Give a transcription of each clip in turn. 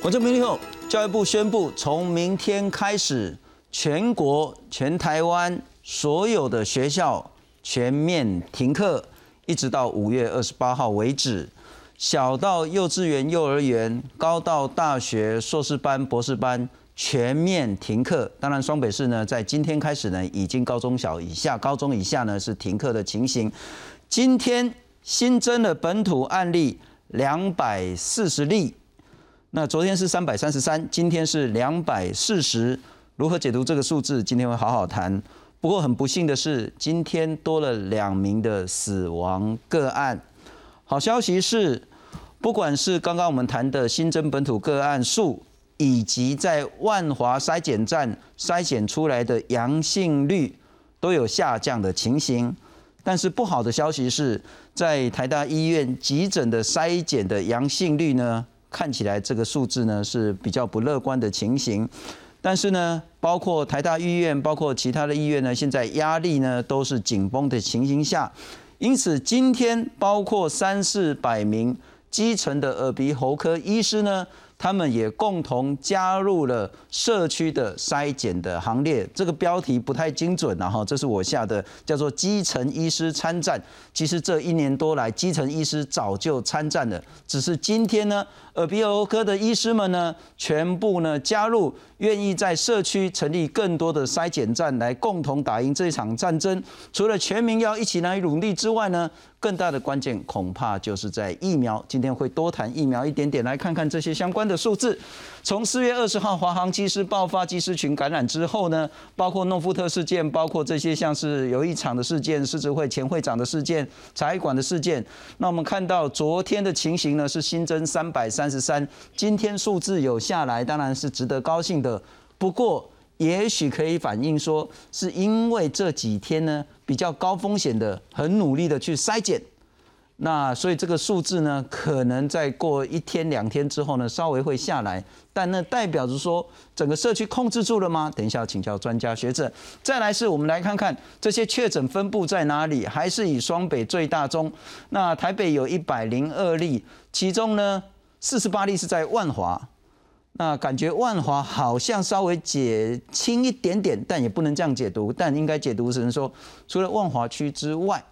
观众朋友，教育部宣布，从明天开始，全国、全台湾所有的学校全面停课，一直到五月二十八号为止。小到幼稚园、幼儿园，高到大学硕士班、博士班，全面停课。当然，双北市呢，在今天开始呢，已经高中小以下、高中以下呢是停课的情形。今天新增的本土案例两百四十例。那昨天是三百三十三，今天是两百四十，如何解读这个数字？今天会好好谈。不过很不幸的是，今天多了两名的死亡个案。好消息是，不管是刚刚我们谈的新增本土个案数，以及在万华筛检站筛检出来的阳性率，都有下降的情形。但是不好的消息是，在台大医院急诊的筛检的阳性率呢？看起来这个数字呢是比较不乐观的情形，但是呢，包括台大医院，包括其他的医院呢，现在压力呢都是紧绷的情形下，因此今天包括三四百名基层的耳鼻喉科医师呢。他们也共同加入了社区的筛检的行列。这个标题不太精准，然后这是我下的，叫做“基层医师参战”。其实这一年多来，基层医师早就参战了，只是今天呢，耳鼻喉科的医师们呢，全部呢加入，愿意在社区成立更多的筛检站，来共同打赢这场战争。除了全民要一起来努力之外呢？更大的关键恐怕就是在疫苗。今天会多谈疫苗一点点，来看看这些相关的数字。从四月二十号华航机师爆发机师群感染之后呢，包括诺夫特事件，包括这些像是有一场的事件，狮子会前会长的事件，财管的事件。那我们看到昨天的情形呢，是新增三百三十三，今天数字有下来，当然是值得高兴的。不过，也许可以反映说，是因为这几天呢比较高风险的，很努力的去筛检，那所以这个数字呢，可能再过一天两天之后呢，稍微会下来。但那代表着说，整个社区控制住了吗？等一下请教专家学者。再来是我们来看看这些确诊分布在哪里，还是以双北最大宗。那台北有一百零二例，其中呢四十八例是在万华。那感觉万华好像稍微解轻一点点，但也不能这样解读。但应该解读成说，除了万华区之外，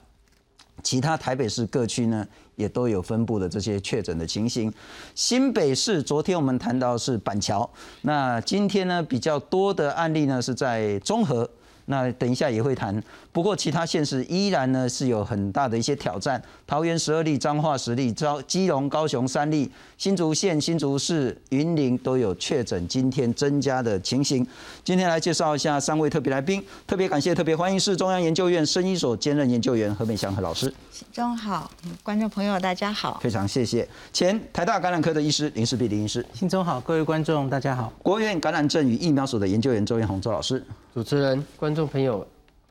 其他台北市各区呢也都有分布的这些确诊的情形。新北市昨天我们谈到是板桥，那今天呢比较多的案例呢是在中和。那等一下也会谈，不过其他县市依然呢是有很大的一些挑战。桃园十二例，彰化十例，招基隆、高雄三例，新竹县、新竹市、云林都有确诊，今天增加的情形。今天来介绍一下三位特别来宾，特别感谢、特别欢迎是中央研究院生医所兼任研究员何美祥何老师。中好，观众朋友大家好，非常谢谢。前台大感染科的医师林世碧林医师，新中好，各位观众大家好。国务院感染症与疫苗所的研究员周彦宏周老师。主持人、观众朋友，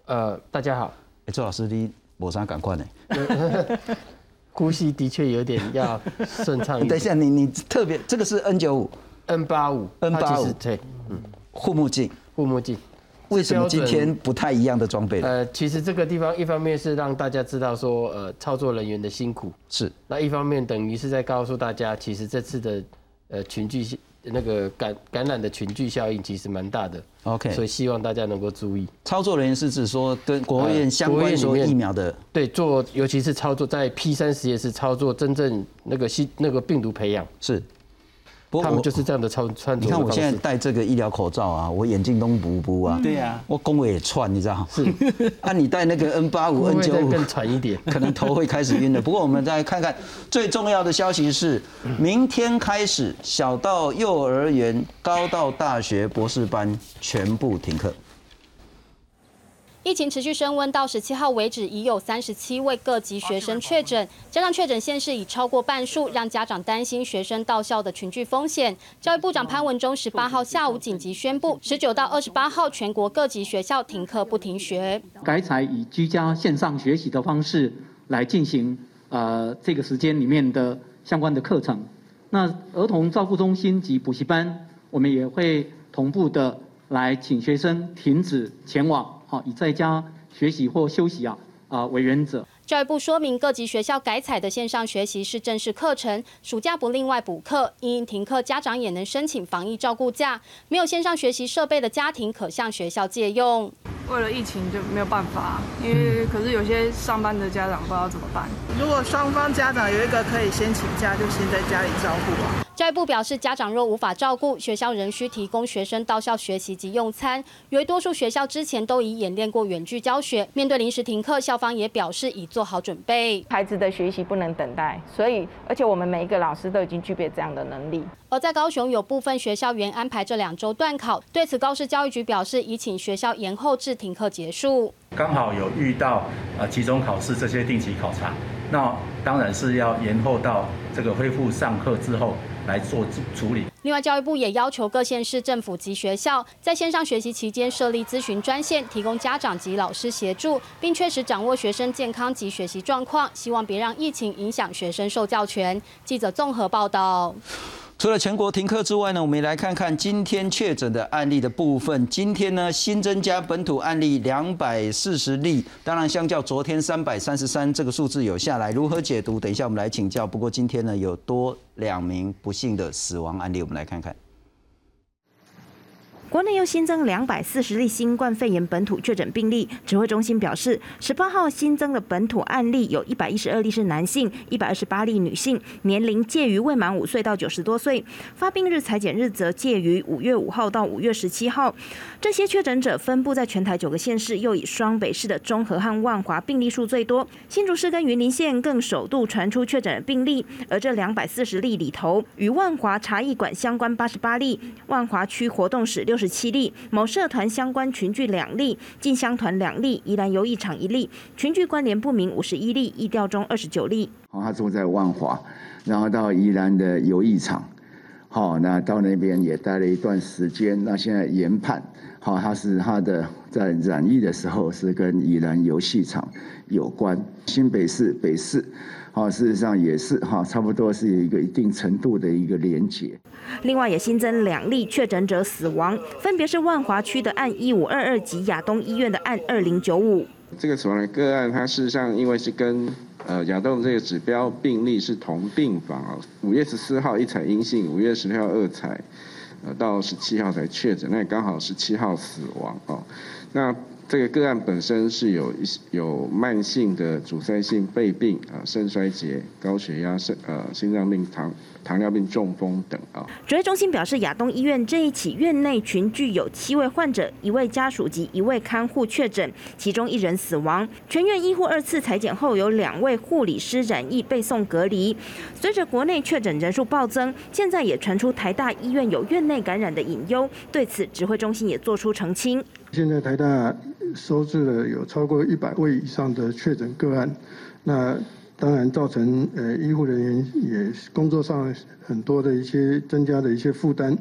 呃，大家好。哎，周老师，你抹啥赶快呢？呼吸的确有点要顺畅。等一下，你你特别这个是 N 九五、N 八五、N 八五，对，嗯，护目镜，护目镜。为什么今天不太一样的装备？呃，其实这个地方一方面是让大家知道说，呃，操作人员的辛苦是，那一方面等于是在告诉大家，其实这次的呃群聚。那个感感染的群聚效应其实蛮大的，OK，所以希望大家能够注意。操作人员是指说跟国务院相关说疫苗的，对，做尤其是操作在 P 三实验室操作真正那个新那个病毒培养是。他们就是这样的穿穿。你看我现在戴这个医疗口罩啊，我眼镜都补补啊。对呀，我工位也串，你知道是。啊，你戴那个 N 八五、N 九五更喘一点，可能头会开始晕的。不过我们再看看最重要的消息是，明天开始，小到幼儿园，高到大学博士班全部停课。疫情持续升温，到十七号为止，已有三十七位各级学生确诊，加上确诊县市已超过半数，让家长担心学生到校的群聚风险。教育部长潘文忠十八号下午紧急宣布，十九到二十八号全国各级学校停课不停学，改采以居家线上学习的方式来进行呃这个时间里面的相关的课程。那儿童照顾中心及补习班，我们也会同步的来请学生停止前往。好，以在家学习或休息啊啊为原则。教育部说明，各级学校改采的线上学习是正式课程，暑假不另外补课。因停课，家长也能申请防疫照顾假。没有线上学习设备的家庭，可向学校借用。为了疫情就没有办法，因为可是有些上班的家长不知道怎么办。如果双方家长有一个可以先请假，就先在家里照顾啊。教育部表示，家长若无法照顾，学校仍需提供学生到校学习及用餐。由于多数学校之前都已演练过远距教学，面对临时停课，校方也表示已做好准备。孩子的学习不能等待，所以而且我们每一个老师都已经具备这样的能力。而在高雄有部分学校原安排这两周断考，对此高市教育局表示，已请学校延后至停课结束。刚好有遇到呃期中考试这些定期考察，那当然是要延后到这个恢复上课之后。来做处理。另外，教育部也要求各县市政府及学校在线上学习期间设立咨询专线，提供家长及老师协助，并确实掌握学生健康及学习状况，希望别让疫情影响学生受教权。记者综合报道。除了全国停课之外呢，我们也来看看今天确诊的案例的部分。今天呢，新增加本土案例两百四十例，当然相较昨天三百三十三这个数字有下来，如何解读？等一下我们来请教。不过今天呢，有多两名不幸的死亡案例，我们来看看。国内又新增两百四十例新冠肺炎本土确诊病例。指挥中心表示，十八号新增的本土案例有一百一十二例是男性，一百二十八例女性，年龄介于未满五岁到九十多岁。发病日、裁剪日则介于五月五号到五月十七号。这些确诊者分布在全台九个县市，又以双北市的中和和万华病例数最多。新竹市跟云林县更首度传出确诊病例。而这两百四十例里头，与万华茶艺馆相关八十八例，万华区活动史六。十七例，某社团相关群聚两例，进香团两例，宜兰游艺场一例，群聚关联不明五十一例，疫调中二十九例。好，他住在万华，然后到宜兰的游艺场，好，那到那边也待了一段时间。那现在研判，好，他是他的在染疫的时候是跟宜兰游戏场有关。新北市北市。啊，事实上也是哈，差不多是有一个一定程度的一个连结。另外也新增两例确诊者死亡，分别是万华区的案一五二二及亚东医院的案二零九五。这个死亡的个案，它事实上因为是跟呃亚东这个指标病例是同病房啊，五月十四号一采阴性，五月十六号二采，呃到十七号才确诊，那刚好十七号死亡哦，那。这个个案本身是有一有慢性的阻塞性肺病啊，肾衰竭、高血压、肾呃心脏病、糖糖尿病、中风等啊。指挥中心表示，亚东医院这一起院内群聚有七位患者，一位家属及一位看护确诊，其中一人死亡。全院医护二次裁剪后，有两位护理师染疫被送隔离。随着国内确诊人数暴增，现在也传出台大医院有院内感染的隐忧。对此，指挥中心也做出澄清。现在台大。收治了有超过一百位以上的确诊个案，那当然造成呃医护人员也工作上很多的一些增加的一些负担。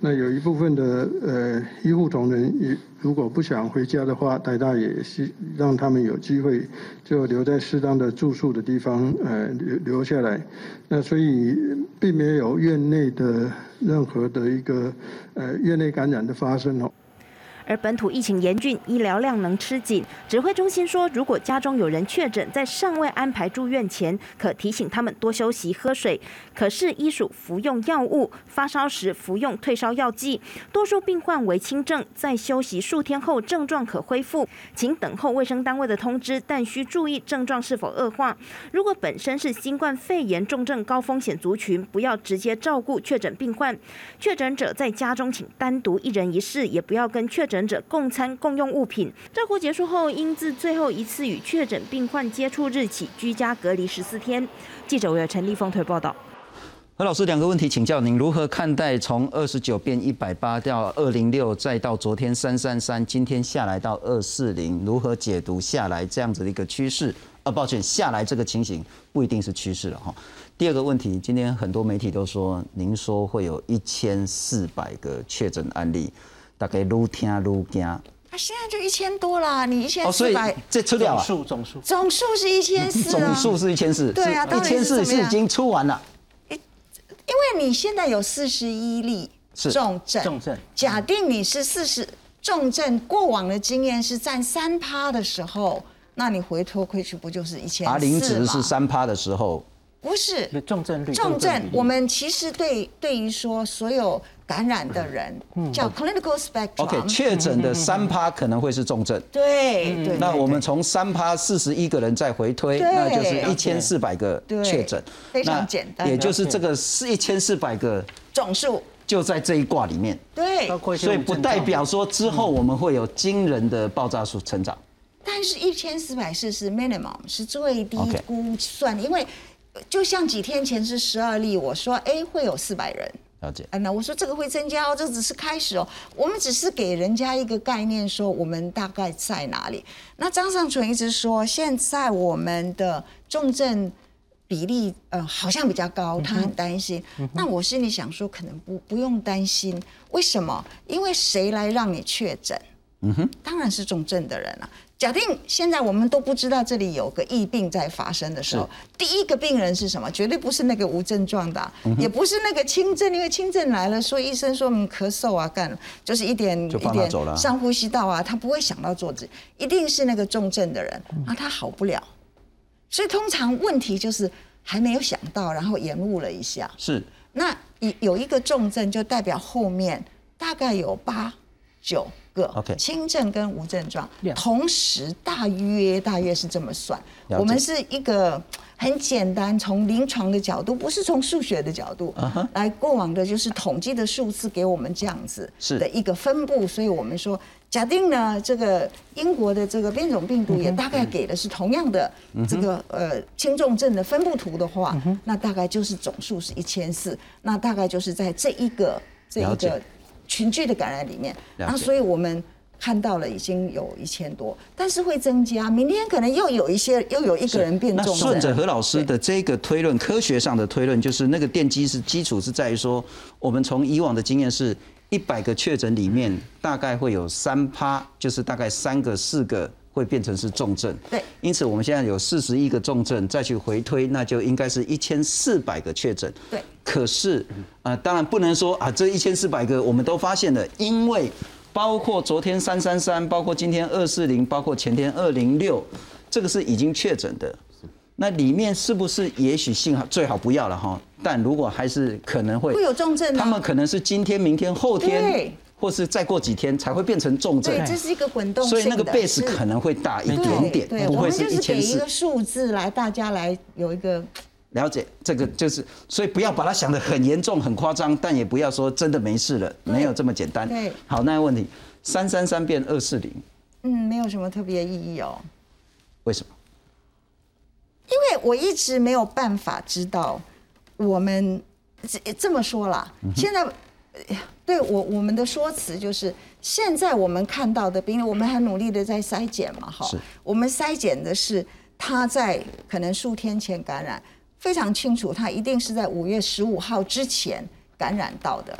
那有一部分的呃医护同仁也如果不想回家的话，台大也是让他们有机会就留在适当的住宿的地方呃留留下来。那所以并没有院内的任何的一个呃院内感染的发生哦。而本土疫情严峻，医疗量能吃紧。指挥中心说，如果家中有人确诊，在尚未安排住院前，可提醒他们多休息、喝水。可是医属服用药物，发烧时服用退烧药剂。多数病患为轻症，在休息数天后症状可恢复，请等候卫生单位的通知，但需注意症状是否恶化。如果本身是新冠肺炎重症高风险族群，不要直接照顾确诊病患。确诊者在家中请单独一人一室，也不要跟确诊。者共餐共用物品。照顾结束后，应自最后一次与确诊病患接触日起居家隔离十四天。记者为陈立峰推报道。何老师，两个问题请教您：如何看待从二十九变一百八到二零六，再到昨天三三三，今天下来到二四零，如何解读下来这样子的一个趋势？啊，抱歉，下来这个情形不一定是趋势了哈。第二个问题，今天很多媒体都说，您说会有一千四百个确诊案例。大概愈听愈惊。啊，现在就一千多啦，你一千四百，这出掉啊？总数总数总数是一千四总数是一千四。对啊，一千四是已经出完了。因为你现在有四十一例重症，重症。假定你是四十重症，过往的经验是占三趴的时候，那你回头回去不就是一千？R 零值是三趴的时候，不是重症率。重症，我们其实对对于说所有感染的人叫 clinical spectrum。OK，确诊的三趴可能会是重症。对对。那我们从三趴四十一个人再回推，那就是一千四百个确诊。非常简单。也就是这个是一千四百个总数。就在这一卦里面，对，所以不代表说之后我们会有惊人的爆炸数成长。但是，一千四百四是 minimum，是最低估算，因为就像几天前是十二例，我说哎会有四百人，了解。那我说这个会增加哦，这只是开始哦，我们只是给人家一个概念，说我们大概在哪里。那张尚存一直说，现在我们的重症。比例呃好像比较高，他很担心。那我心里想说，可能不不用担心。为什么？因为谁来让你确诊？嗯哼，当然是重症的人了。假定现在我们都不知道这里有个疫病在发生的时候，第一个病人是什么？绝对不是那个无症状的，也不是那个轻症，因为轻症来了，说医生说嗯咳嗽啊，干就是一点一点上呼吸道啊，他不会想到做这，一定是那个重症的人啊，他好不了。所以通常问题就是还没有想到，然后延误了一下。是，那有有一个重症，就代表后面大概有八九个轻症跟无症状，同时大约大约是这么算。我们是一个很简单，从临床的角度，不是从数学的角度来过往的，就是统计的数字给我们这样子的一个分布。所以我们说。假定呢，这个英国的这个变种病毒也大概给的是同样的这个呃轻重症的分布图的话，那大概就是总数是一千四，那大概就是在这一个这一个群聚的感染里面，然后所以我们看到了已经有一千多，但是会增加，明天可能又有一些又有一个人变重。那顺着何老师的这个推论，科学上的推论就是那个电机是基础是在于说，我们从以往的经验是。一百个确诊里面，大概会有三趴，就是大概三个、四个会变成是重症。对，因此我们现在有四十一个重症，再去回推，那就应该是一千四百个确诊。对，可是啊，当然不能说啊，这一千四百个我们都发现了，因为包括昨天三三三，包括今天二四零，包括前天二零六，这个是已经确诊的。那里面是不是也许幸好最好不要了哈？但如果还是可能会会有重症，他们可能是今天、明天、后天，或是再过几天才会变成重症。对，这是一个滚动所以那个 base 可能会大一点点，不会是一千四。给一个数字来，大家来有一个了解。这个就是，所以不要把它想得很严重、很夸张，但也不要说真的没事了，没有这么简单。对，好，那个问题，三三三变二四零，嗯，没有什么特别意义哦。为什么？因为我一直没有办法知道，我们这这么说啦，现在对我我们的说辞就是，现在我们看到的病例，我们很努力的在筛检嘛，哈，我们筛检的是他在可能数天前感染，非常清楚，他一定是在五月十五号之前感染到的，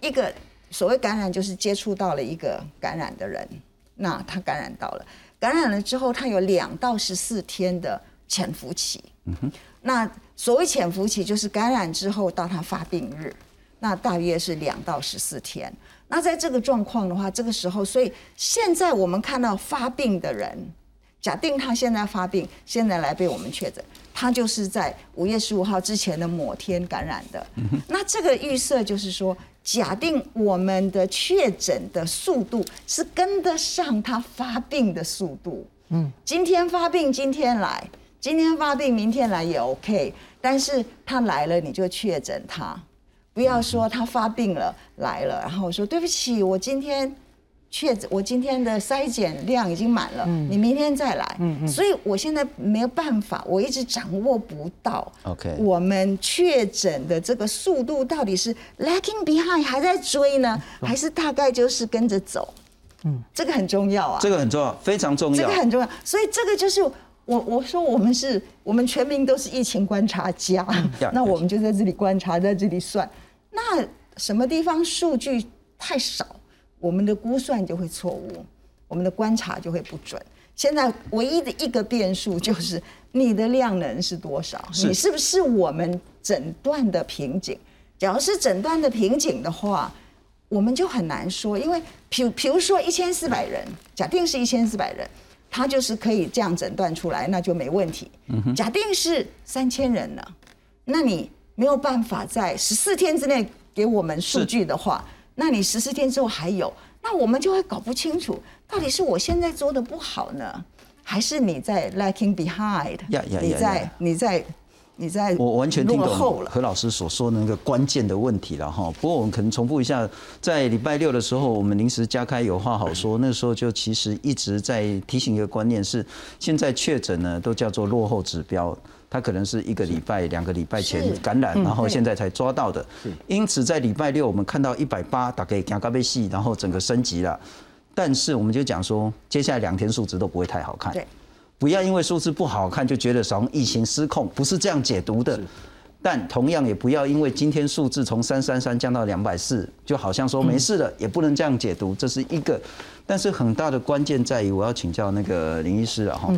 一个所谓感染就是接触到了一个感染的人，那他感染到了，感染了之后，他有两到十四天的。潜伏期，那所谓潜伏期就是感染之后到他发病日，那大约是两到十四天。那在这个状况的话，这个时候，所以现在我们看到发病的人，假定他现在发病，现在来被我们确诊，他就是在五月十五号之前的某天感染的。那这个预设就是说，假定我们的确诊的速度是跟得上他发病的速度。嗯，今天发病，今天来。今天发病，明天来也 OK，但是他来了你就确诊他，不要说他发病了来了，然后说对不起，我今天确诊，我今天的筛检量已经满了，嗯你明天再来。嗯嗯。所以我现在没有办法，我一直掌握不到。OK。我们确诊的这个速度到底是 lagging behind 还在追呢，还是大概就是跟着走？嗯，这个很重要啊。这个很重要，非常重要。这个很重要，所以这个就是。我我说我们是，我们全民都是疫情观察家，那我们就在这里观察，在这里算。那什么地方数据太少，我们的估算就会错误，我们的观察就会不准。现在唯一的一个变数就是你的量能是多少，你是不是我们诊断的瓶颈？只要是诊断的瓶颈的话，我们就很难说，因为比比如说一千四百人，假定是一千四百人。他就是可以这样诊断出来，那就没问题。假定是三千人呢，那你没有办法在十四天之内给我们数据的话，那你十四天之后还有，那我们就会搞不清楚，到底是我现在做的不好呢，还是你在 lacking behind？你在你在你在我完全听懂了。何老师所说的那个关键的问题了哈。不过我们可能重复一下，在礼拜六的时候，我们临时加开有话好说，那时候就其实一直在提醒一个观念是，现在确诊呢都叫做落后指标，它可能是一个礼拜、两个礼拜前感染，嗯然后现在才抓到的。因此在礼拜六我们看到一百八，大概加咖啡系，然后整个升级了。但是我们就讲说，接下来两天数值都不会太好看。对。不要因为数字不好看就觉得好像疫情失控，不是这样解读的。但同样也不要因为今天数字从三三三降到两百四，就好像说没事了，也不能这样解读，这是一个。但是很大的关键在于，我要请教那个林医师了哈。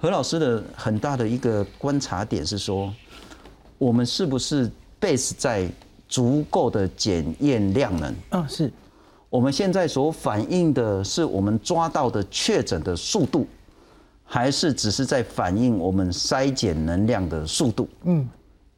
何老师的很大的一个观察点是说，我们是不是 base 在足够的检验量能？嗯，是。我们现在所反映的是我们抓到的确诊的速度，还是只是在反映我们筛检能量的速度？嗯，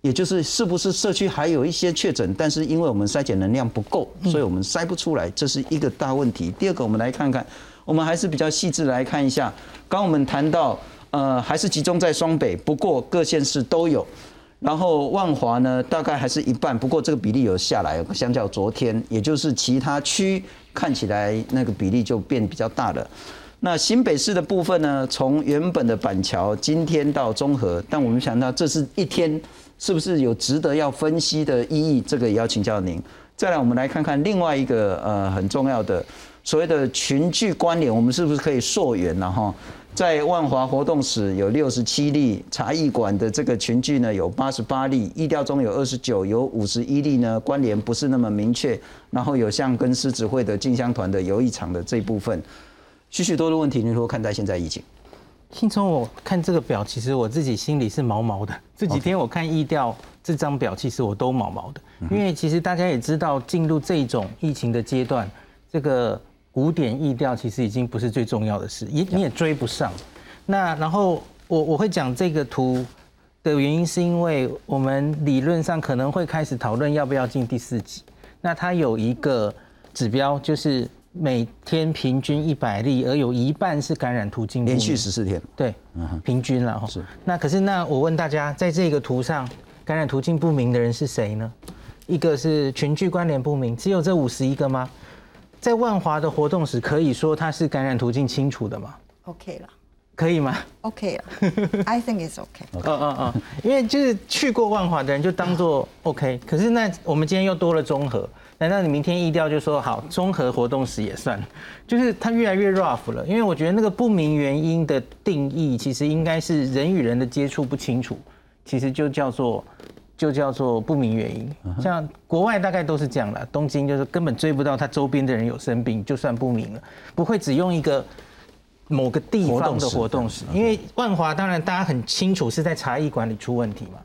也就是是不是社区还有一些确诊，但是因为我们筛检能量不够，所以我们筛不出来，这是一个大问题。第二个，我们来看看，我们还是比较细致来看一下。刚我们谈到，呃，还是集中在双北，不过各县市都有。然后万华呢，大概还是一半，不过这个比例有下来，相较昨天，也就是其他区看起来那个比例就变比较大了。那新北市的部分呢，从原本的板桥今天到中和，但我们想到这是一天，是不是有值得要分析的意义？这个也要请教您。再来，我们来看看另外一个呃很重要的所谓的群聚关联，我们是不是可以溯源然后在万华活动室有六十七例，茶艺馆的这个群聚呢有八十八例，意调中有二十九，有五十一例呢关联不是那么明确，然后有像跟狮子会的进香团的游艺场的这一部分，许许多多问题，你如何看待现在疫情？新聪，我看这个表，其实我自己心里是毛毛的。这几天我看意调这张表，其实我都毛毛的，因为其实大家也知道，进入这种疫情的阶段，这个古典意调其实已经不是最重要的事，也你也追不上。那然后我我会讲这个图的原因，是因为我们理论上可能会开始讨论要不要进第四级。那它有一个指标，就是每天平均一百例，而有一半是感染途径不明连续十四天，对，平均了哈。是。那可是那我问大家，在这个图上，感染途径不明的人是谁呢？一个是群聚关联不明，只有这五十一个吗？在万华的活动时，可以说他是感染途径清楚的吗？OK 了可以吗？，OK 了，I think it's OK。嗯嗯嗯，因为就是去过万华的人就当做 OK，可是那我们今天又多了综合，难道你明天意调就说好综合活动时也算？就是它越来越 rough 了，因为我觉得那个不明原因的定义其实应该是人与人的接触不清楚，其实就叫做就叫做不明原因。像国外大概都是这样的，东京就是根本追不到他周边的人有生病，就算不明了，不会只用一个。某个地方的活动时，因为万华当然大家很清楚是在茶艺馆里出问题嘛，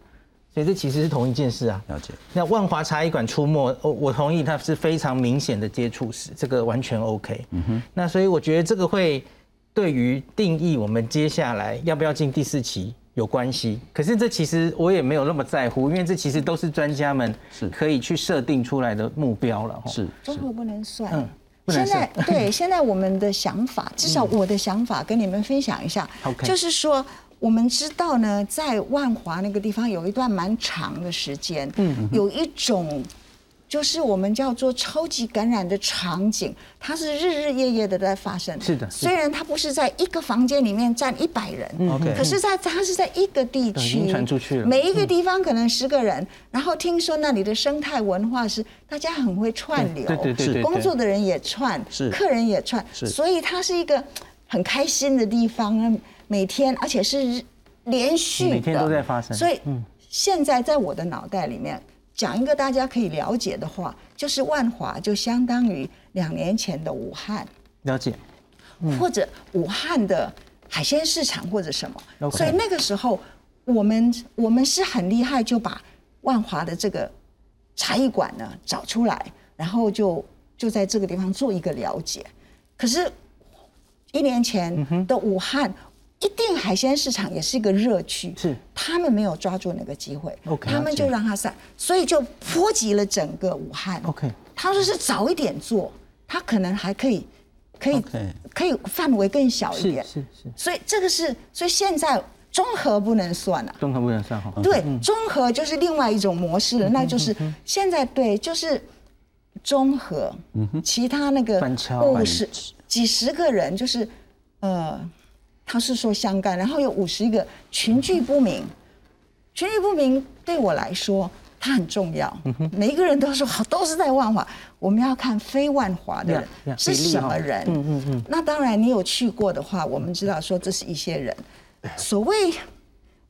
所以这其实是同一件事啊。了解。那万华茶艺馆出没，我我同意它是非常明显的接触史，这个完全 OK。嗯哼。那所以我觉得这个会对于定义我们接下来要不要进第四期有关系。可是这其实我也没有那么在乎，因为这其实都是专家们是可以去设定出来的目标了。是。中国不能算。嗯。现在对现在我们的想法，至少我的想法跟你们分享一下，就是说我们知道呢，在万华那个地方有一段蛮长的时间，嗯，有一种就是我们叫做超级感染的场景，它是日日夜夜的在发生。是的，虽然它不是在一个房间里面站一百人，嗯可是在它是在一个地区传出去了，每一个地方可能十个人，然后听说那里的生态文化是大家很会串流，对对对对，工作的人也串，是。客人也串，所以它是一个很开心的地方，每天而且是连续的，每天都在发生。所以现在在我的脑袋里面。讲一个大家可以了解的话，就是万华就相当于两年前的武汉，了解，嗯、或者武汉的海鲜市场或者什么。所以那个时候，我们我们是很厉害，就把万华的这个茶艺馆呢找出来，然后就就在这个地方做一个了解。可是一年前的武汉，一定海鲜市场也是一个热区，是他们没有抓住那个机会 OK，他们就让它散，所以就波及了整个武汉。OK，他说是早一点做，他可能还可以，可以可以范围更小一点。是是，所以这个是，所以现在综合不能算了。综合不能算哈。对，综合就是另外一种模式了，那就是现在对，就是综合，其他那个五十几十个人，就是呃，他是说相干，然后有五十一个群聚不明，群聚不明对我来说。它很重要，每一个人都说好，都是在万华。我们要看非万华的人 Yeah, yeah，是什么人。嗯嗯嗯那当然，你有去过的话，我们知道说这是一些人。所谓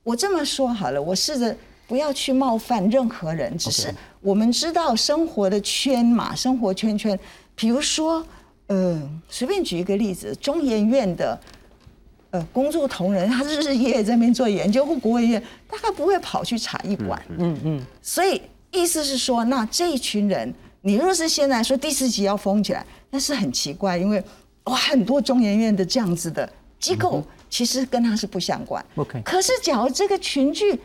我这么说好了，我试着不要去冒犯任何人，只是我们知道生活的圈嘛，生活圈圈。比如说，呃，随便举一个例子，中研院的呃工作同仁，他日日夜夜在那边做研究，或国卫院，大概不会跑去茶艺馆。嗯嗯，所以意思是说，那这一群人，你若是现在说第四级要封起来，那是很奇怪，因为哇，很多中研院的这样子的机构，其实跟他是不相关。OK 可是，假如这个群聚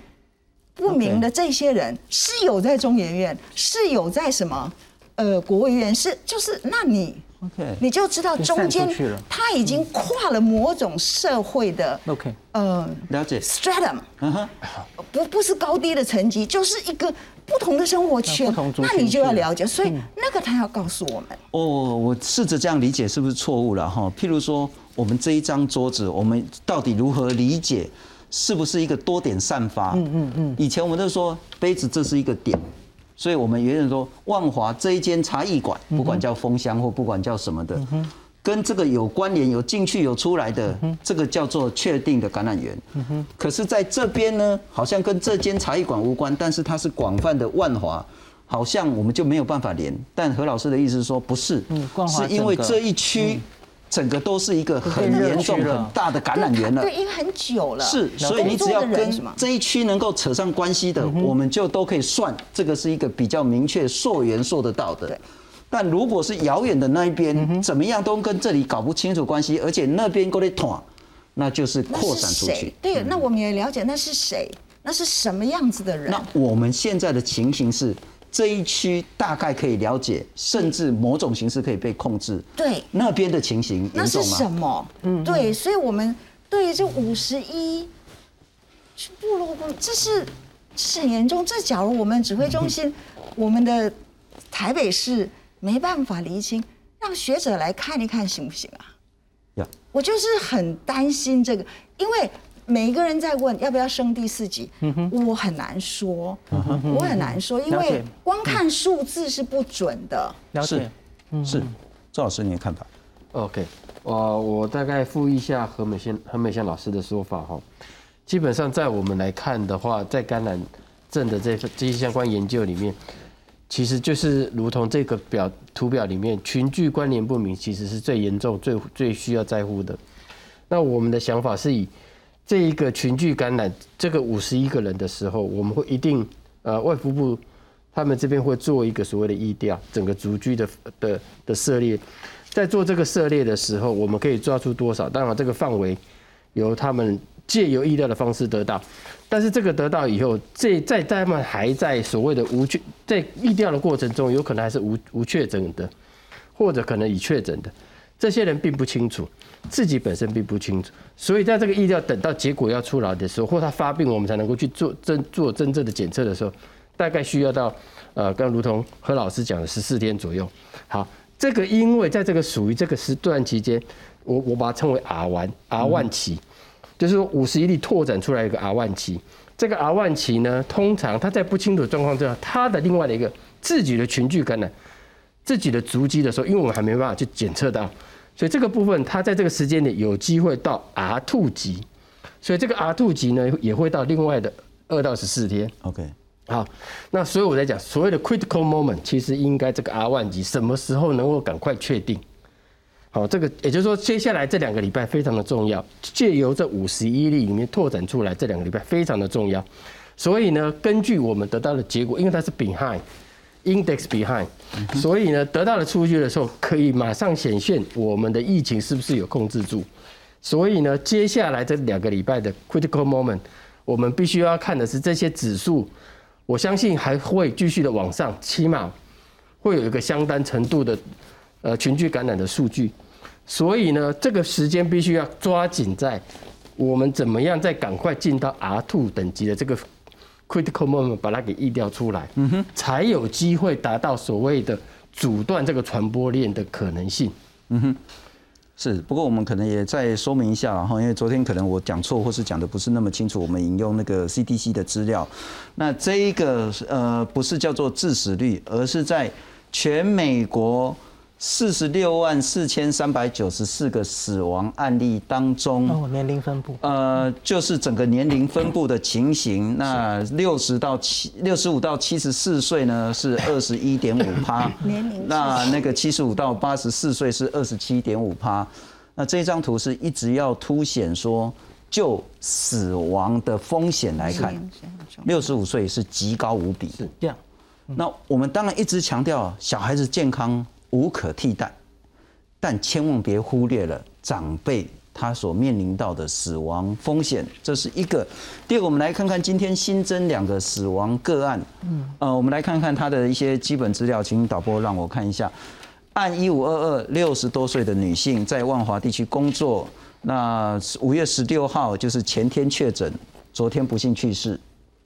不明的这些人是有在中研院，是有在什么呃国卫院，是就是，那你 OK 你就知道中间他已经跨了某种社会的 OK，呃了解，stratum，不不是高低的层级，就是一个不同的生活圈那你就要了了解。所以那个他要告诉我们，哦，我试着这样理解是不是错误了哈？譬如说，我们这一张桌子，我们到底如何理解？是不是一个多点散发？嗯嗯嗯。以前我们都说杯子这是一个点，所以我们有人说万华这一间茶艺馆，不管叫封箱或不管叫什么的，跟这个有关联、有进去有出来的，这个叫做确定的感染源。可是在这边呢，好像跟这间茶艺馆无关，但是它是广泛的万华。好像我们就没有办法连，但何老师的意思是说不是，是因为这一区整个都是一个很严重、很大的感染源了。对，因为很久了，是，所以你只要跟这一区能够扯上关系的，我们就都可以算，这个是一个比较明确溯源溯得到的。但如果是遥远的那一边，怎么样都跟这里搞不清楚关系，而且那边过来捅，那就是扩散出去？。嗯对，那我们也了解那是谁，那是什么样子的人那。我们现在的情形是，这一区大概可以了解，甚至某种形式可以被控制。对，那边的情形那是严重吗？什么？嗯，对，所以我们对于这五十一部落公，这是这是很严重。这假如我们指挥中心，我们的台北市没办法厘清，让学者来看一看行不行啊？呀我就是很担心这个，因为每一个人在问要不要升第四级，我很难说，我很难说，因为光看数字是不准的。了解是。是，赵老师，你的看法？OK，我我大概复一下何美仙何美仙老师的说法哈。基本上在我们来看的话，在感染症的这份这些相关研究里面，其实就是如同这个表图表里面，群聚关联不明其实是最严重、最最需要在乎的。那我们的想法是以这一个群聚感染这个五十一个人的时候，我们会一定呃外服部他们这边会做一个所谓的疫调，整个族居的的的涉猎，在做这个涉猎的时候，我们可以抓出多少？当然这个范围由他们借由疫调的方式得到，但是这个得到以后，这在他们还在所谓的无确在疫调的过程中，有可能还是无无确诊的，或者可能已确诊的，这些人并不清楚。自己本身并不清楚，所以在这个意料等到结果要出来的时候，或他发病，我们才能够去做真做真正的检测的时候，大概需要到呃，刚如同何老师讲的十四天左右。好，这个因为在这个属于这个时段期间，我我把它称为 R one R one 期，就是说五十一例拓展出来一个 R one 期。这个 R one 期呢，通常他在不清楚状况之下，他的另外的一个自己的群聚感染、自己的足迹的时候，因为我们还没办法去检测到。所以这个部分，它在这个时间点有机会到 R two 级，所以这个 R two 级呢也会到另外的二到十四天。OK，好，那所以我在讲所谓的 critical moment，其实应该这个 R one 级什么时候能够赶快确定？好，这个也就是说，接下来这两个礼拜非常的重要，借由这五十一例里面拓展出来，这两个礼拜非常的重要。所以呢，根据我们得到的结果，因为它是 behind，index behind，所以呢，得到了数据的时候，可以马上显现我们的疫情是不是有控制住。所以呢，接下来这两个礼拜的 critical moment，我们必须要看的是这些指数，我相信还会继续的往上，起码会有一个相当程度的呃群聚感染的数据。所以呢，这个时间必须要抓紧在我们怎么样再赶快进到 R two 等级的这个 critical moment，把它给抑掉出来，嗯哼，才有机会达到所谓的阻断这个传播链的可能性。嗯哼，是。不过我们可能也再说明一下，然后因为昨天可能我讲错或是讲的不是那么清楚，我们引用那个 CDC 的资料，那这一个呃不是叫做致死率，而是在全美国。四十六万四千三百九十四个死亡案例当中，哦，年龄分布，呃，就是整个年龄分布的情形。那六十到七六十五到七十四岁呢是二十一点五趴，年龄。那那个七十五到八十四岁是二十七点五趴。那这张图是一直要凸显说，就死亡的风险来看，六十五岁是极高无比。是这样。那我们当然一直强调小孩子健康。无可替代，但千万别忽略了长辈他所面临到的死亡风险，这是一个。第二个，我们来看看今天新增两个死亡个案。嗯，呃，我们来看看他的一些基本资料，请导播让我看一下。按一五二二，六十多岁的女性在万华地区工作，那五月十六号就是前天确诊，昨天不幸去世。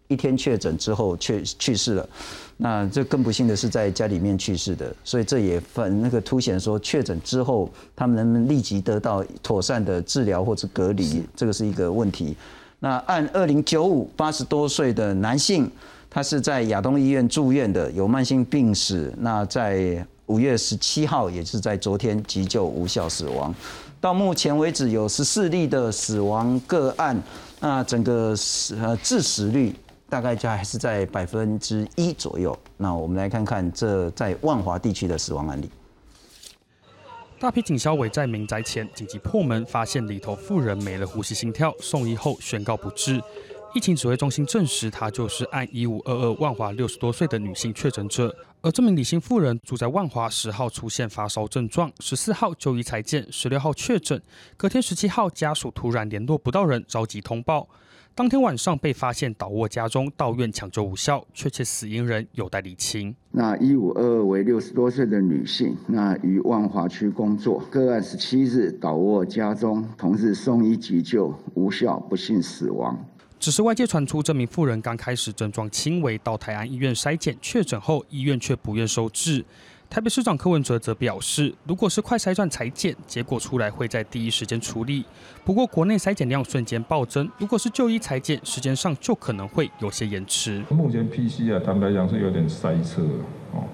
一天确诊之后确去世了，那这更不幸的是在家里面去世的，所以这也反那个凸显说确诊之后他们能不能立即得到妥善的治疗或者隔离，这个是一个问题。那按二零九五八十多岁的男性，他是在亚东医院住院的，有慢性病史。那在五月十七号，也是在昨天急救无效死亡。到目前为止有十四例的死亡个案，那整个死呃致死率。大概就还是在百分之一左右。那我们来看看这在万华地区的死亡案例。大批警消围在民宅前紧急破门，发现里头妇人没了呼吸心跳，送医后宣告不治。疫情指挥中心证实，她就是按一五二二万华六十多岁的女性确诊者。而这名李姓妇人住在万华，十号出现发烧症状，十四号就医裁剪，十六号确诊。隔天十七号，家属突然联络不到人，着急通报。当天晚上被发现倒卧家中，到院抢救无效，确切死因人有待理清。那一五二二为六十多岁的女性，那于万华区工作，个案十七日倒卧家中，同日送医急救无效，不幸死亡。只是外界传出这名妇人刚开始症状轻微，到台安医院筛检确诊后，医院却不愿收治。台北市长柯文哲则表示，如果是快筛站裁剪，结果出来会在第一时间处理。不过国内筛检量瞬间暴增，如果是就医裁剪，时间上就可能会有些延迟。目前 PC 啊，坦白讲是有点塞车哦。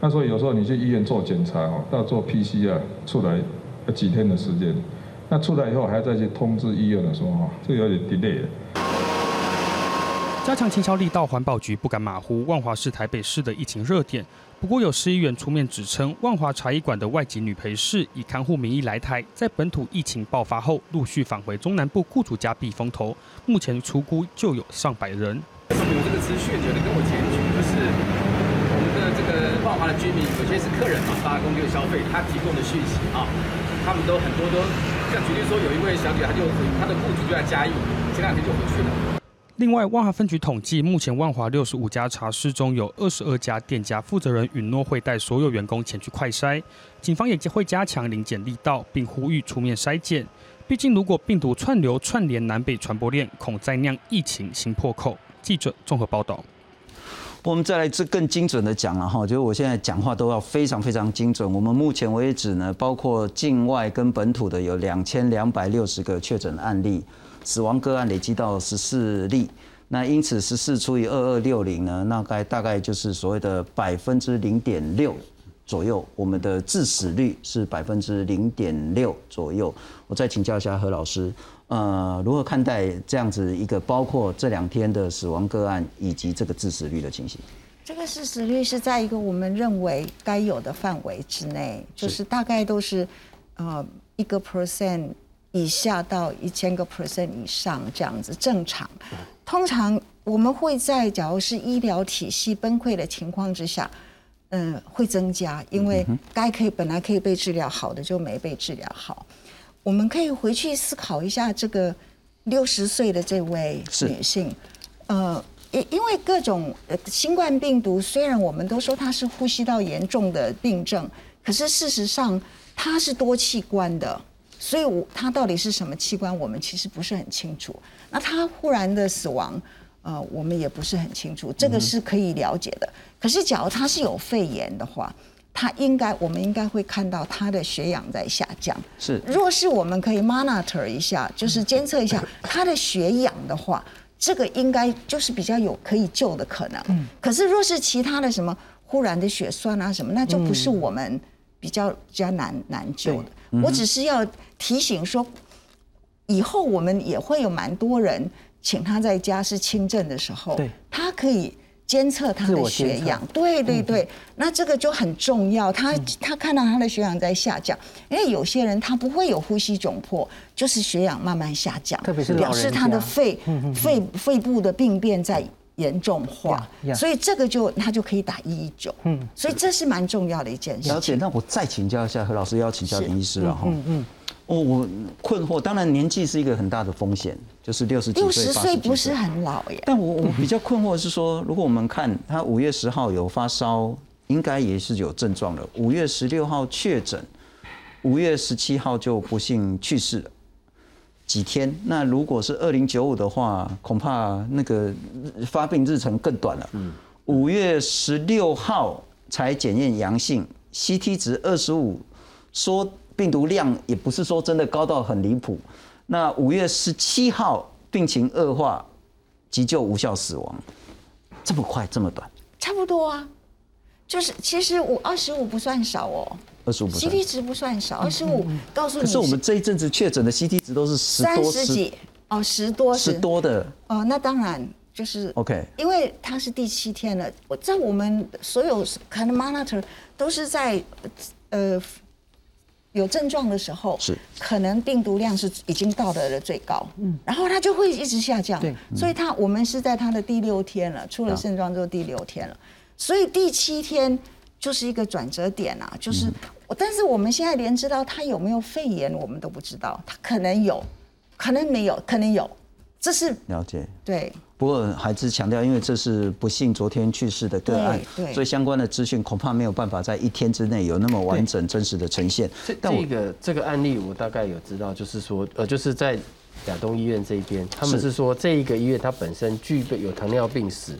那所以有时候你去医院做检查哦，到做 PC 啊出来要几天的时间，那出来以后还要再去通知医院的说哈，这有点 delay。加强清消力道，环保局不敢马虎。万华是台北市的疫情热点。不过有市议员出面指称，万华茶艺馆的外籍女陪侍以看护名义来台，在本土疫情爆发后，陆续返回中南部雇主家避风头。目前出估就有上百人。有这个资讯，有的跟我检举，就是我们的这个万华的居民，有些是客人嘛，发公就消费，他提供的讯息啊，他们都很多都，像举例说，有一位小姐，她就她的雇主就在嘉义，前两天就回去了。另外，万华分局统计，目前万华六十五家茶室中有二十二家店家负责人允诺会带所有员工前去快筛。警方也会加强临检力道，并呼吁出面筛检。毕竟，如果病毒串流串联南北传播链，恐再酿疫情新破口。记者综合报道。我们再来这更精准的讲了哈，就是我现在讲话都要非常非常精准。我们目前为止呢，包括境外跟本土的有两千两百六十个确诊案例。死亡个案累积到十四例，那因此十四除以二二六零呢，那该大概就是所谓的百分之零点六左右。我们的致死率是百分之零点六左右。我再请教一下何老师，呃，如何看待这样子一个包括这两天的死亡个案以及这个致死率的情形？这个致死率是在一个我们认为该有的范围之内，就是大概都是呃一个 percent。以下到一千个 percent 以上这样子正常。通常我们会在假如是医疗体系崩溃的情况之下，嗯，会增加，因为该可以本来可以被治疗好的就没被治疗好。我们可以回去思考一下这个六十岁的这位女性，呃，因因为各种呃新冠病毒，虽然我们都说它是呼吸道严重的病症，可是事实上它是多器官的，所以我它到底是什么器官，我们其实不是很清楚。那他忽然的死亡。呃，我们也不是很清楚，这个是可以了解的。可是，假如他是有肺炎的话，他应该，我们应该会看到他的血氧在下降。是，若是我们可以 monitor 一下，就是监测一下他的血氧的话，这个应该就是比较有可以救的可能。嗯。可是，若是其他的什么忽然的血栓啊什么，那就不是我们比较比较难难救的。我只是要提醒说，以后我们也会有蛮多人。请他在家是轻症的时候，他可以监测他的血氧，对对对，那这个就很重要。他他看到他的血氧在下降，因为有些人他不会有呼吸窘迫，就是血氧慢慢下降，特别是表示他的肺肺肺部的病变在严重化，所以这个就他就可以打一一九。嗯，所以这是蛮重要的一件事。了解，那我再请教一下何老师，要请教林医师了哈。嗯嗯。哦，我困惑。当然，年纪是一个很大的风险，就是六十几岁、六十岁不是很老耶。但我我比较困惑的是说，如果我们看他五月十号有发烧，应该也是有症状的。五月十六号确诊，五月十七号就不幸去世了。几天？那如果是二零九五的话，恐怕那个发病日程更短了。嗯。五月十六号才检验阳性，CT 值二十五，说。病毒量也不是说真的高到很离谱。那五月十七号病情恶化，急救无效死亡，这么快这么短？差不多啊，就是其实五二十五不算少哦，二十五 CT 值不算少，二十五告诉你。可是我们这一阵子确诊的 CT 值都是十多十几哦，十多十多的哦，那当然就是 OK，因为它是第七天了。我在我们所有看的 monitor 都是在呃。有症状的时候，是。可能病毒量是已经到达了最高，嗯，然后它就会一直下降，对，所以它我们是在它的第六天了，出了症状之后第六天了，所以第七天就是一个转折点啊，就是，但是我们现在连知道他有没有肺炎我们都不知道，他可能有，可能没有，可能有，这是了解，对。不过还是强调，因为这是不幸昨天去世的个案，所以相关的资讯恐怕没有办法在一天之内有那么完整、真实的呈现。这这个这个案例我大概有知道，就是说，呃，就是在亚东医院这边，他们是说这一个医院它本身具备有糖尿病史，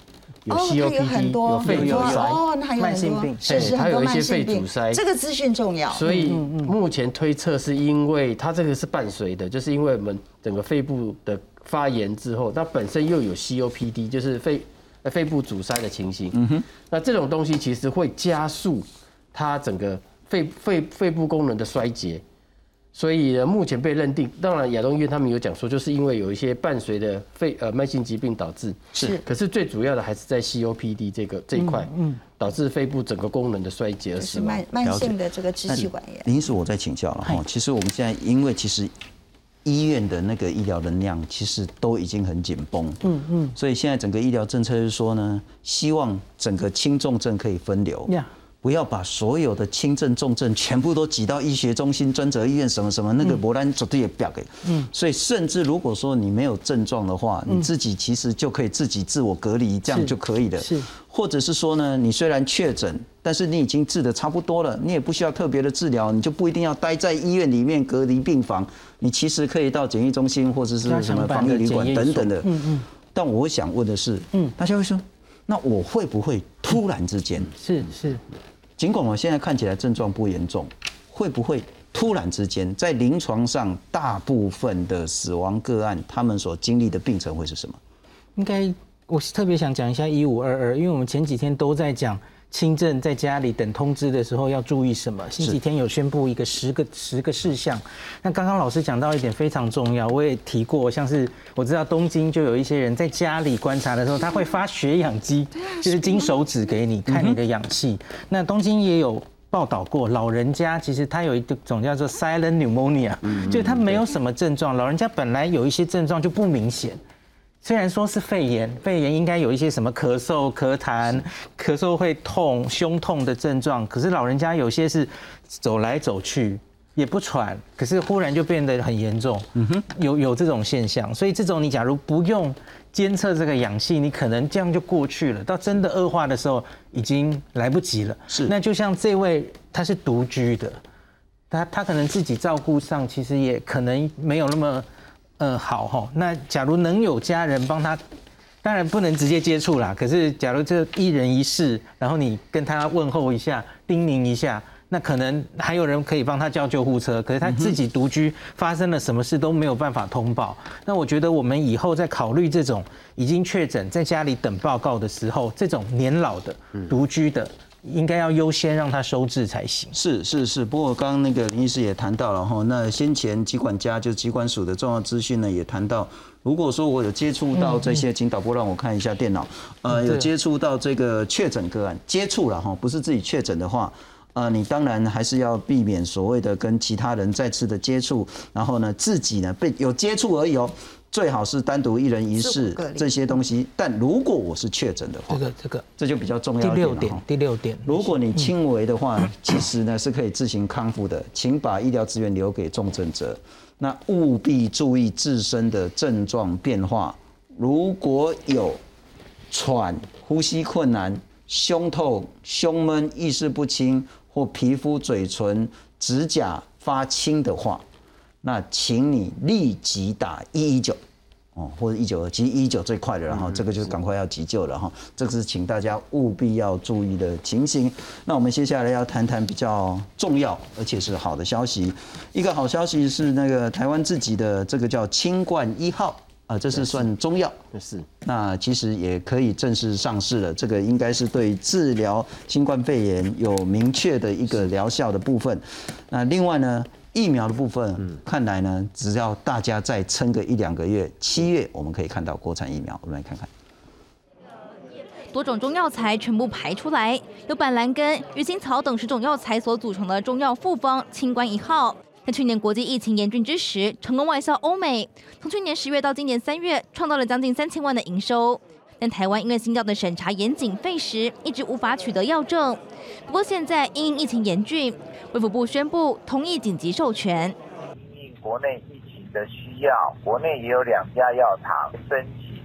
有 COPD，有肺阻塞，哦，那还有慢性病，是它有一些肺阻塞。这个资讯重要。所以目前推测是因为它这个是伴随的，就是因为我们整个肺部的。发炎之后，它本身又有 COPD，就是肺肺部阻塞的情形。嗯哼，那这种东西其实会加速它整个肺肺肺部功能的衰竭。所以目前被认定，当然亚东医院他们有讲说，就是因为有一些伴随的肺呃慢性疾病导致。是。可是最主要的还是在 COPD 这个这一块，嗯，导致肺部整个功能的衰竭而死亡。慢慢性的这个支气管炎。林医师，我再请教了哈。其实我们现在因为其实。医院的那个医疗能量其实都已经很紧绷，嗯嗯，所以现在整个医疗政策是说呢，希望整个轻重症可以分流，不要把所有的轻症重症全部都挤到医学中心、专责医院什么什么那个博兰绝对也不要给，嗯，所以甚至如果说你没有症状的话，你自己其实就可以自己自我隔离，这样就可以了，是，或者是说呢，你虽然确诊。但是你已经治的差不多了，你也不需要特别的治疗，你就不一定要待在医院里面隔离病房，你其实可以到检疫中心或者是什么防疫旅馆等等的。嗯嗯。但我想问的是，嗯，大家会说，那我会不会突然之间？是是。尽管我现在看起来症状不严重，会不会突然之间在临床上大部分的死亡个案，他们所经历的病程会是什么？应该，我特别想讲一下一五二二，因为我们前几天都在讲。轻症在家里等通知的时候要注意什么？星期天有宣布一个十个十个事项。那刚刚老师讲到一点非常重要，我也提过，像是我知道东京就有一些人在家里观察的时候，他会发血氧机，就是金手指给你看你的氧气。那东京也有报道过，老人家其实他有一种叫做 silent pneumonia，就是他没有什么症状，老人家本来有一些症状就不明显。虽然说是肺炎，肺炎应该有一些什么咳嗽、咳痰、咳嗽会痛、胸痛的症状，可是老人家有些是走来走去也不喘，可是忽然就变得很严重。嗯哼，有有这种现象，所以这种你假如不用监测这个氧气，你可能这样就过去了。到真的恶化的时候，已经来不及了。是，那就像这位他是独居的，他他可能自己照顾上其实也可能没有那么。嗯，好哈。那假如能有家人帮他，当然不能直接接触啦。可是假如这一人一事，然后你跟他问候一下，叮咛一下，那可能还有人可以帮他叫救护车。可是他自己独居，发生了什么事都没有办法通报。那我觉得我们以后在考虑这种已经确诊在家里等报告的时候，这种年老的独居的。应该要优先让他收治才行。是是是，不过刚刚那个林医师也谈到了哈，那先前疾管家就疾管署的重要资讯呢，也谈到，如果说我有接触到这些，请导播让我看一下电脑，呃，有接触到这个确诊个案，接触了哈，不是自己确诊的话，呃，你当然还是要避免所谓的跟其他人再次的接触，然后呢，自己呢被有接触而已哦。最好是单独一人一室这些东西，但如果我是确诊的话，这个这个这就比较重要。第六点，第六点，如果你轻微的话，其实呢是可以自行康复的，请把医疗资源留给重症者。那务必注意自身的症状变化，如果有喘、呼吸困难、胸痛、胸闷、意识不清或皮肤、嘴唇、指甲发青的话。那请你立即打一一九，哦，或者一九二，其实一九最快的，然后这个就是赶快要急救了哈。这个是请大家务必要注意的情形。那我们接下来要谈谈比较重要而且是好的消息。一个好消息是那个台湾自己的这个叫清冠一号啊，这是算中药，是。那其实也可以正式上市了。这个应该是对治疗新冠肺炎有明确的一个疗效的部分。那另外呢？疫苗的部分，看来呢，只要大家再撑个一两个月，七月我们可以看到国产疫苗。我们来看看，多种中药材全部排出来，有板蓝根、鱼腥草等十种药材所组成的中药复方清关一号，在去年国际疫情严峻之时，成功外销欧美，从去年十月到今年三月，创造了将近三千万的营收。但台湾因为新药的审查严谨费时，一直无法取得药证。不过现在因疫情严峻，卫福部宣布同意紧急授权。因国内疫情的需要，国内也有两家药厂申请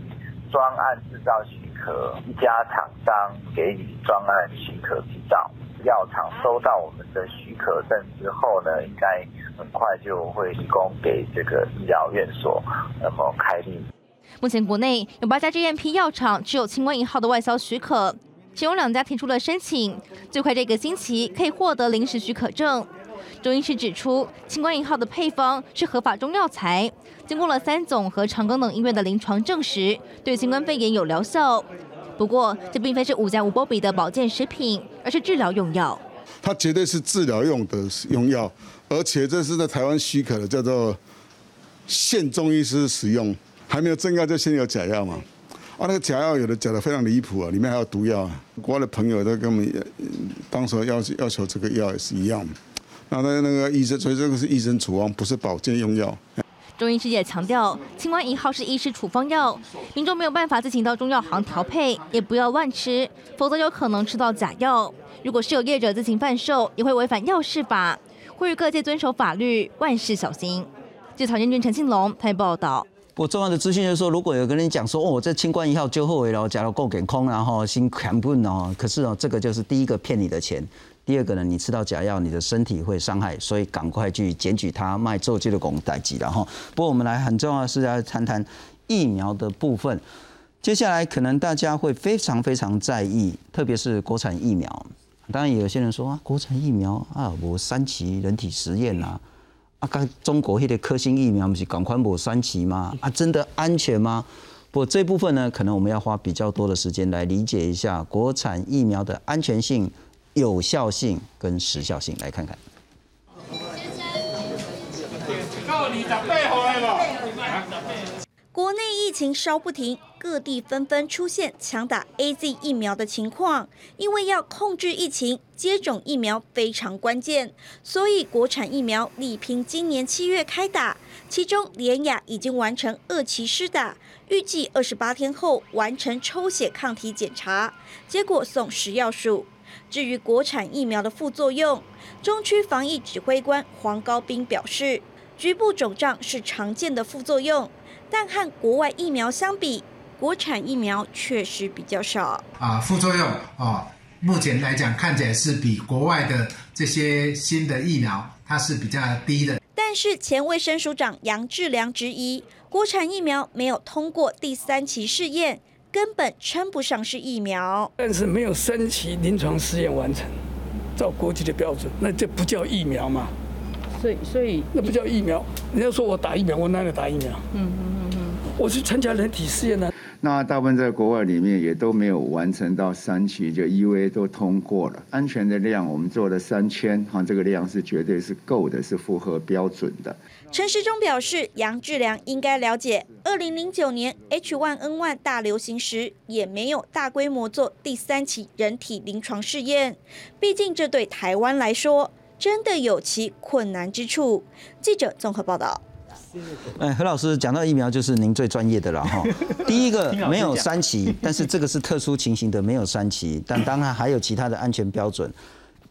专案制造许可，一家厂商给予专案许可执照。药厂收到我们的许可证之后呢，应该很快就会提供给这个医疗院所，那么开立。目前国内有八家 GMP 药厂只有清冠一号的外销许可，其中两家提出了申请，最快这个星期可以获得临时许可证。中医师指出，清冠一号的配方是合法中药材，经过了三总和长庚等医院的临床证实，对新冠肺炎有疗效。不过，这并非是五加五波比的保健食品，而是治疗用药。它绝对是治疗用的用药，而且这是在台湾许可的，叫做现中医师使用。还没有正药就先有假药嘛？啊，那个假药有的假的非常离谱啊，里面还有毒药啊。国外的朋友都跟我们当时要要求这个药也是一样。那那那个医生，所以这个是医生处方，不是保健用药。中医师也强调，清冠一号是医师处方药，民众没有办法自行到中药行调配，也不要乱吃，否则有可能吃到假药。如果是有业者自行贩售，也会违反药事法。呼吁各界遵守法律，万事小心。记者曹建军、陈庆龙台报道。我重要的资讯就是说，如果有个人讲说，哦，我这清冠一号就后悔了，假如够健康，然后心全部哦，可是哦，这个就是第一个骗你的钱，第二个呢，你吃到假药，你的身体会伤害，所以赶快去检举他卖做这个工代机然后，不过我们来很重要的是要谈谈疫苗的部分，接下来可能大家会非常非常在意，特别是国产疫苗。当然，有些人说啊，国产疫苗啊，我三期人体实验呐。啊，刚中国迄个科兴疫苗不是赶快抹三期吗？啊，真的安全吗？不，这部分呢，可能我们要花比较多的时间来理解一下国产疫苗的安全性、有效性跟时效性，来看看。国内疫情稍不停，各地纷纷出现抢打 A Z 疫苗的情况。因为要控制疫情，接种疫苗非常关键，所以国产疫苗力拼今年七月开打。其中联雅已经完成二期施打，预计二十八天后完成抽血抗体检查，结果送食药署。至于国产疫苗的副作用，中区防疫指挥官黄高斌表示，局部肿胀是常见的副作用。但和国外疫苗相比，国产疫苗确实比较少。啊，副作用啊，目前来讲看起来是比国外的这些新的疫苗它是比较低的。但是前卫生署长杨志良质疑，国产疫苗没有通过第三期试验，根本称不上是疫苗。但是没有三期临床试验完成，照国际的标准，那这不叫疫苗嘛？所以，所以那不叫疫苗。人家说我打疫苗，我哪里打疫苗？嗯嗯嗯嗯，我去参加人体试验呢。那大部分在国外里面也都没有完成到三期，就 EVA 都通过了。安全的量我们做了三千，哈，这个量是绝对是够的，是符合标准的。陈时中表示，杨志良应该了解，二零零九年 H1N1 大流行时，也没有大规模做第三期人体临床试验。毕竟这对台湾来说。真的有其困难之处。记者综合报道。哎，何老师讲到疫苗，就是您最专业的了哈。第一个没有三期，但是这个是特殊情形的，没有三期，但当然还有其他的安全标准。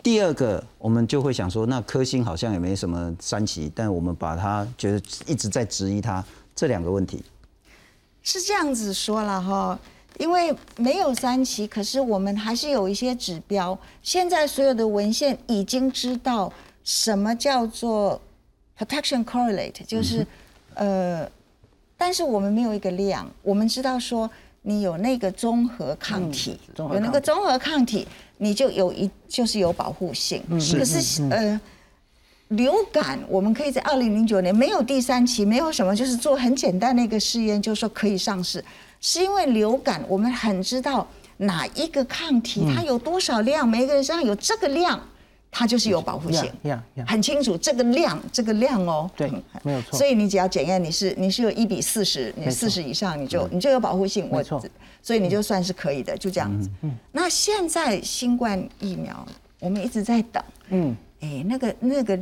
第二个，我们就会想说，那科兴好像也没什么三期，但我们把它觉得一直在质疑它这两个问题。是这样子说了哈。因为没有三期，可是我们还是有一些指标。现在所有的文献已经知道什么叫做 protection correlate，就是呃，但是我们没有一个量。我们知道说你有那个综合抗体，有那个综合抗体，你就有一就是有保护性。可是呃，流感我们可以在二零零九年没有第三期，没有什么，就是做很简单的一个试验，就说可以上市。是因为流感，我们很知道哪一个抗体它有多少量，每个人身上有这个量，它就是有保护性，很清楚这个量，这个量哦，对，没有错。所以你只要检验你是你是有一比四十，你四十以上你就你就有保护性，没错。所以你就算是可以的，就这样子。那现在新冠疫苗，我们一直在等，嗯，哎，那个那个。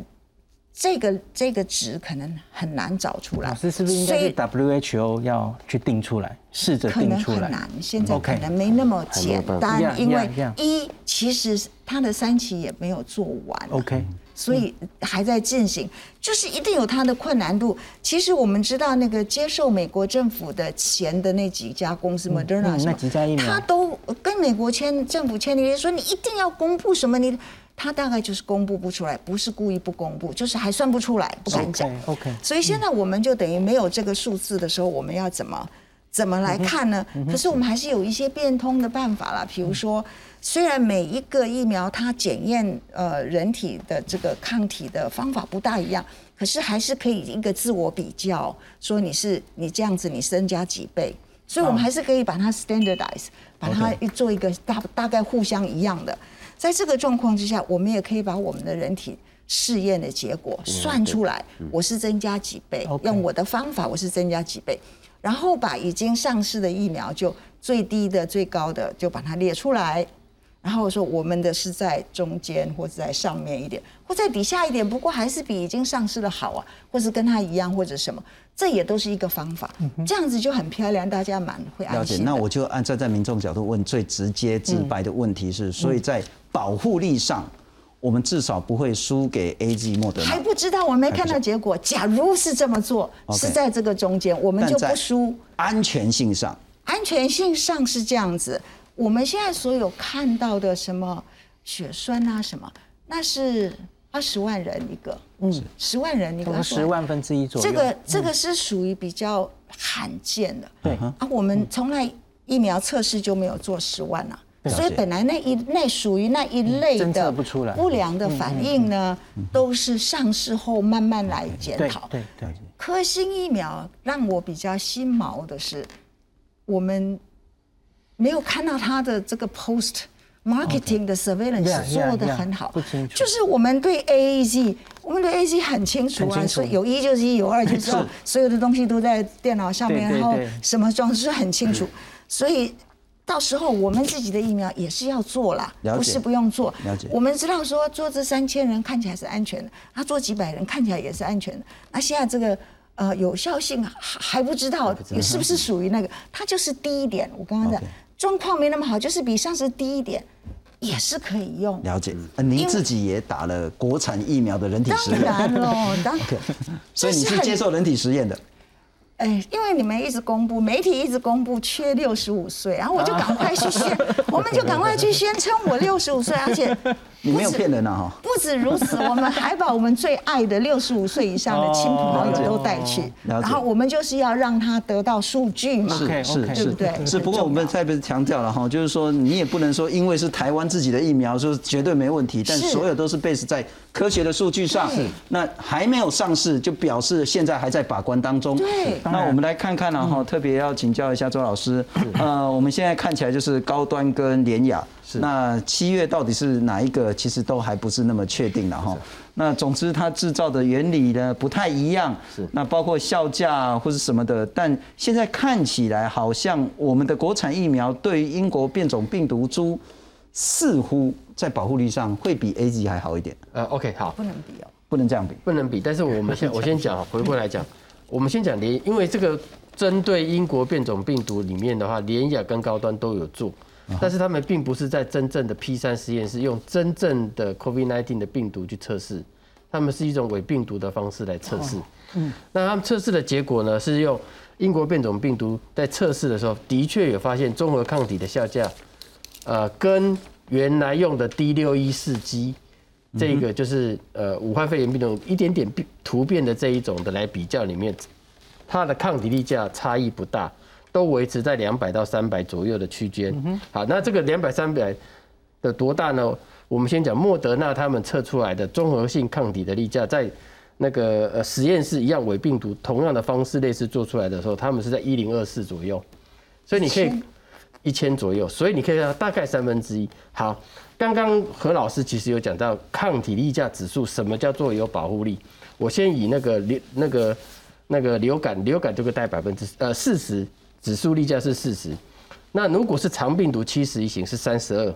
这个这个值可能很难找出来。老师是不是应该是 WHO 要去定出来，试着定出来？可能很难，现在可能没那么简单，因为一其实它的三期也没有做完，OK，所以还在进行，就是一定有它的困难度。其实我们知道，那个接受美国政府的钱的那几家公司，Moderna 那几家疫苗，他都跟美国签政府签约，说你一定要公布什么你。他大概就是公布不出来，不是故意不公布，就是还算不出来，不敢讲。OK，所以现在我们就等于没有这个数字的时候，我们要怎么怎么来看呢？可是我们还是有一些变通的办法啦，比如说，虽然每一个疫苗它检验呃人体的这个抗体的方法不大一样，可是还是可以一个自我比较，说你是你这样子你增加几倍，所以我们还是可以把它 standardize，把它做一个大大概互相一样的。在这个状况之下，我们也可以把我们的人体试验的结果算出来，我是增加几倍，用我的方法我是增加几倍，然后把已经上市的疫苗就最低的、最高的就把它列出来，然后说我们的是在中间或者在上面一点，或在底下一点，不过还是比已经上市的好啊，或是跟它一样或者什么，这也都是一个方法，这样子就很漂亮，大家蛮会安心。了解，那我就按站在民众角度问最直接直白的问题是，所以在保护力上，我们至少不会输给 A G 莫德还不知道，我没看到结果。假如是这么做，是在这个中间，我们就不输。安全性上，安全性上是这样子。我们现在所有看到的什么血栓啊什么，那是二十万人一个，嗯，十万人一个，十万分之一左右。这个这个是属于比较罕见的。对啊，我们从来疫苗测试就没有做十万啊。所以本来那一那属于那一类的不良的反应呢，都是上市后慢慢来检讨。对对。科兴疫苗让我比较心毛的是，我们没有看到它的这个 post marketing 的 surveillance 做的很好。就是我们对 A A Z，我们对 A Z 很清楚啊，很清楚。所以有一就是一，有二就是二，所有的东西都在电脑上面，然后什么装是很清楚，所以。到时候我们自己的疫苗也是要做啦，了不是不用做。了解。我们知道说做这三千人看起来是安全的，他做几百人看起来也是安全。的。那现在这个呃有效性还还不知道是不是属于那个，它就是低一点。我刚刚讲状况没那么好，就是比上次低一点，也是可以用。了解。呃您自己也打了国产疫苗的人体实当验，然喽，当 OK，所以你是接受人体实验的。哎，因为你们一直公布，媒体一直公布缺六十五岁，然后我就赶快去宣，我们就赶快去宣称我六十五岁，而且你没有骗人啊哈。不止如此，我们还把我们最爱的六十五岁以上的亲朋好友都带去，然后我们就是要让他得到数据嘛，是是对是不对？是，不过我们再不是强调了哈，就是说你也不能说因为是台湾自己的疫苗，说绝对没问题，但所有都是 base 在科学的数据上对。那还没有上市，就表示现在还在把关当中。对那我们来看看了哈，特别要请教一下周老师，呃，我们现在看起来就是高端跟联雅。那七月到底是哪一个？其实都还不是那么确定了哈。那总之，它制造的原理呢不太一样，是那包括效价或是什么的。但现在看起来，好像我们的国产疫苗对于英国变种病毒株，似乎在保护力上会比 A Z 还好一点。呃，OK，好，不能比哦，不能这样比。不能比。但是我们先我先讲，回过来讲，我们先讲联，因为这个针对英国变种病毒里面的话，联雅跟高端都有做，但是他们并不是在真正的 P 三实验室用真正的 COVID-19 的病毒去测试，他们是一种伪病毒的方式来测试。嗯，那他们测试的结果呢，是用英国变种病毒在测试的时候，的确有发现综合抗体的下降，呃，跟原来用的 D 六一四 G 这个就是呃武汉肺炎病毒一点点变突变的这一种的来比较里面，它的抗体力价差异不大，都维持在两百到三百左右的区间。好，那这个两百三百的多大呢？我们先讲莫德纳他们测出来的综合性抗体的例假，在那个呃实验室一样伪病毒同样的方式类似做出来的时候，他们是在一零二四左右，所以你可以一千左右，所以你可以看到大概三分之一。好，刚刚何老师其实有讲到抗体例价指数，什么叫做有保护力？我先以那个流那个那个流感，流感这个带百分之呃四十，指数例价是四十。那如果是长病毒七十一型是三十二，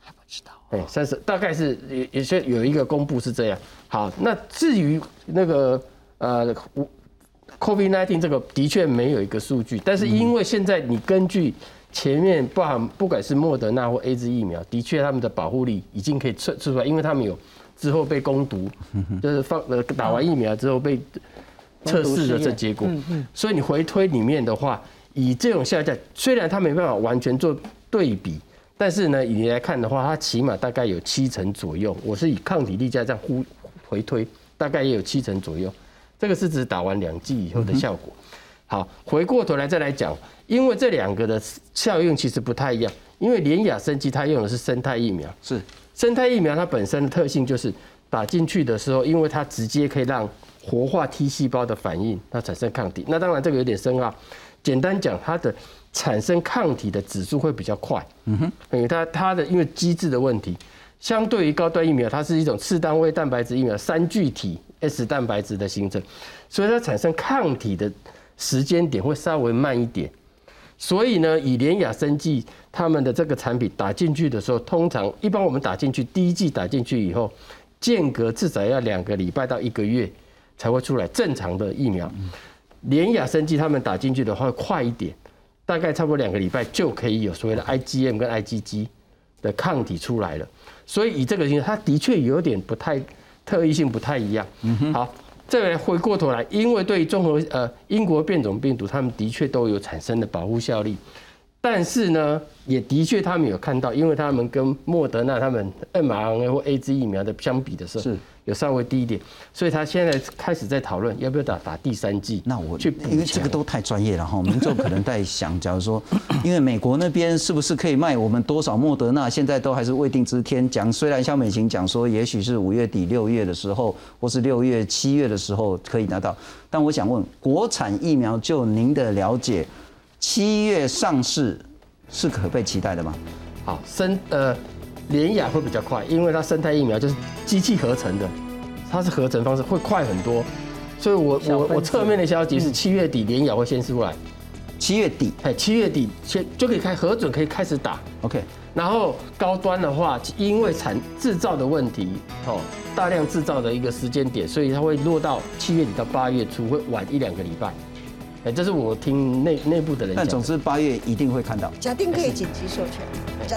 还不知道。哎，三十大概是也也是有一个公布是这样。好，那至于那个呃，COVID 19这个的确没有一个数据，但是因为现在你根据前面不含不管是莫德纳或 A Z 疫苗，的确他们的保护力已经可以测测出来，因为他们有之后被攻读，就是放呃打完疫苗之后被测试的这结果，所以你回推里面的话，以这种下降，虽然它没办法完全做对比，但是呢，以你来看的话，它起码大概有七成左右。我是以抗体力价这样呼回推，大概也有七成左右。这个是指打完两剂以后的效果。好，回过头来再来讲，因为这两个的效用其实不太一样。因为联雅生机它用的是生态疫苗，是生态疫苗它本身的特性就是打进去的时候，因为它直接可以让活化 T 细胞的反应，它产生抗体。那当然这个有点深奥，简单讲，它的产生抗体的指数会比较快。嗯哼，因为它它的因为机制的问题，相对于高端疫苗，它是一种次单位蛋白质疫苗，三聚体 S 蛋白质的形成，所以它产生抗体的时间点会稍微慢一点。所以呢，以联雅生技他们的这个产品打进去的时候，通常一般我们打进去第一剂打进去以后，间隔至少要两个礼拜到一个月才会出来正常的疫苗。联雅生技他们打进去的话快一点，大概差不多两个礼拜就可以有所谓的 IgM 跟 IgG 的抗体出来了。所以以这个情况，它的确有点不太特异性不太一样。嗯好。再来回过头来，因为对综合呃英国变种病毒，他们的确都有产生的保护效力，但是呢，也的确他们有看到，因为他们跟莫德纳他们 mRNA 或 AZ 疫苗的相比的时候，是有稍微低一点，所以他现在开始在讨论要不要打打第三剂。那我去因为这个都太专业了哈，民众可能在想，假如说，因为美国那边是不是可以卖我们多少莫德纳，现在都还是未定之天。讲虽然肖美琴讲说，也许是五月底六月的时候，或是六月七月的时候可以拿到，但我想问，国产疫苗就您的了解，七月上市是可被期待的吗？好，生呃联雅会比较快，因为它生态疫苗就是机器合成的，它是合成方式会快很多，所以我我我侧面的消息是七月底联雅会先出来，七月底，哎，七月底先就可以开核准，可以开始打。OK，然后高端的话，因为产制造的问题，哦，大量制造的一个时间点，所以它会落到七月底到八月初，会晚一两个礼拜。哎，这是我听内内部的人讲的。但总之八月一定会看到。假定可以紧急授权。